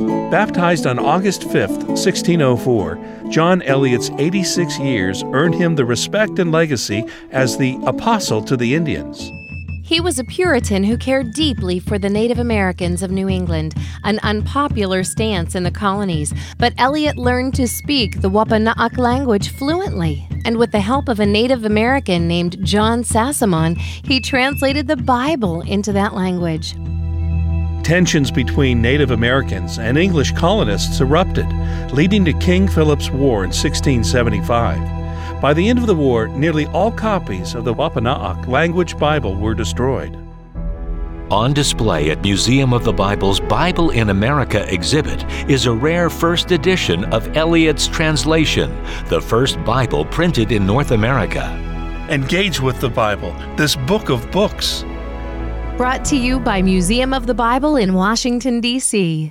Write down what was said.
Baptized on August 5, 1604, John Eliot's 86 years earned him the respect and legacy as the apostle to the Indians. He was a Puritan who cared deeply for the Native Americans of New England, an unpopular stance in the colonies. But Eliot learned to speak the Wampanoag language fluently, and with the help of a Native American named John Sassamon, he translated the Bible into that language. Tensions between Native Americans and English colonists erupted, leading to King Philip's War in 1675. By the end of the war, nearly all copies of the Wampanoag language Bible were destroyed. On display at Museum of the Bible's Bible in America exhibit is a rare first edition of Eliot's translation, the first Bible printed in North America. Engage with the Bible, this book of books. Brought to you by Museum of the Bible in Washington, D.C.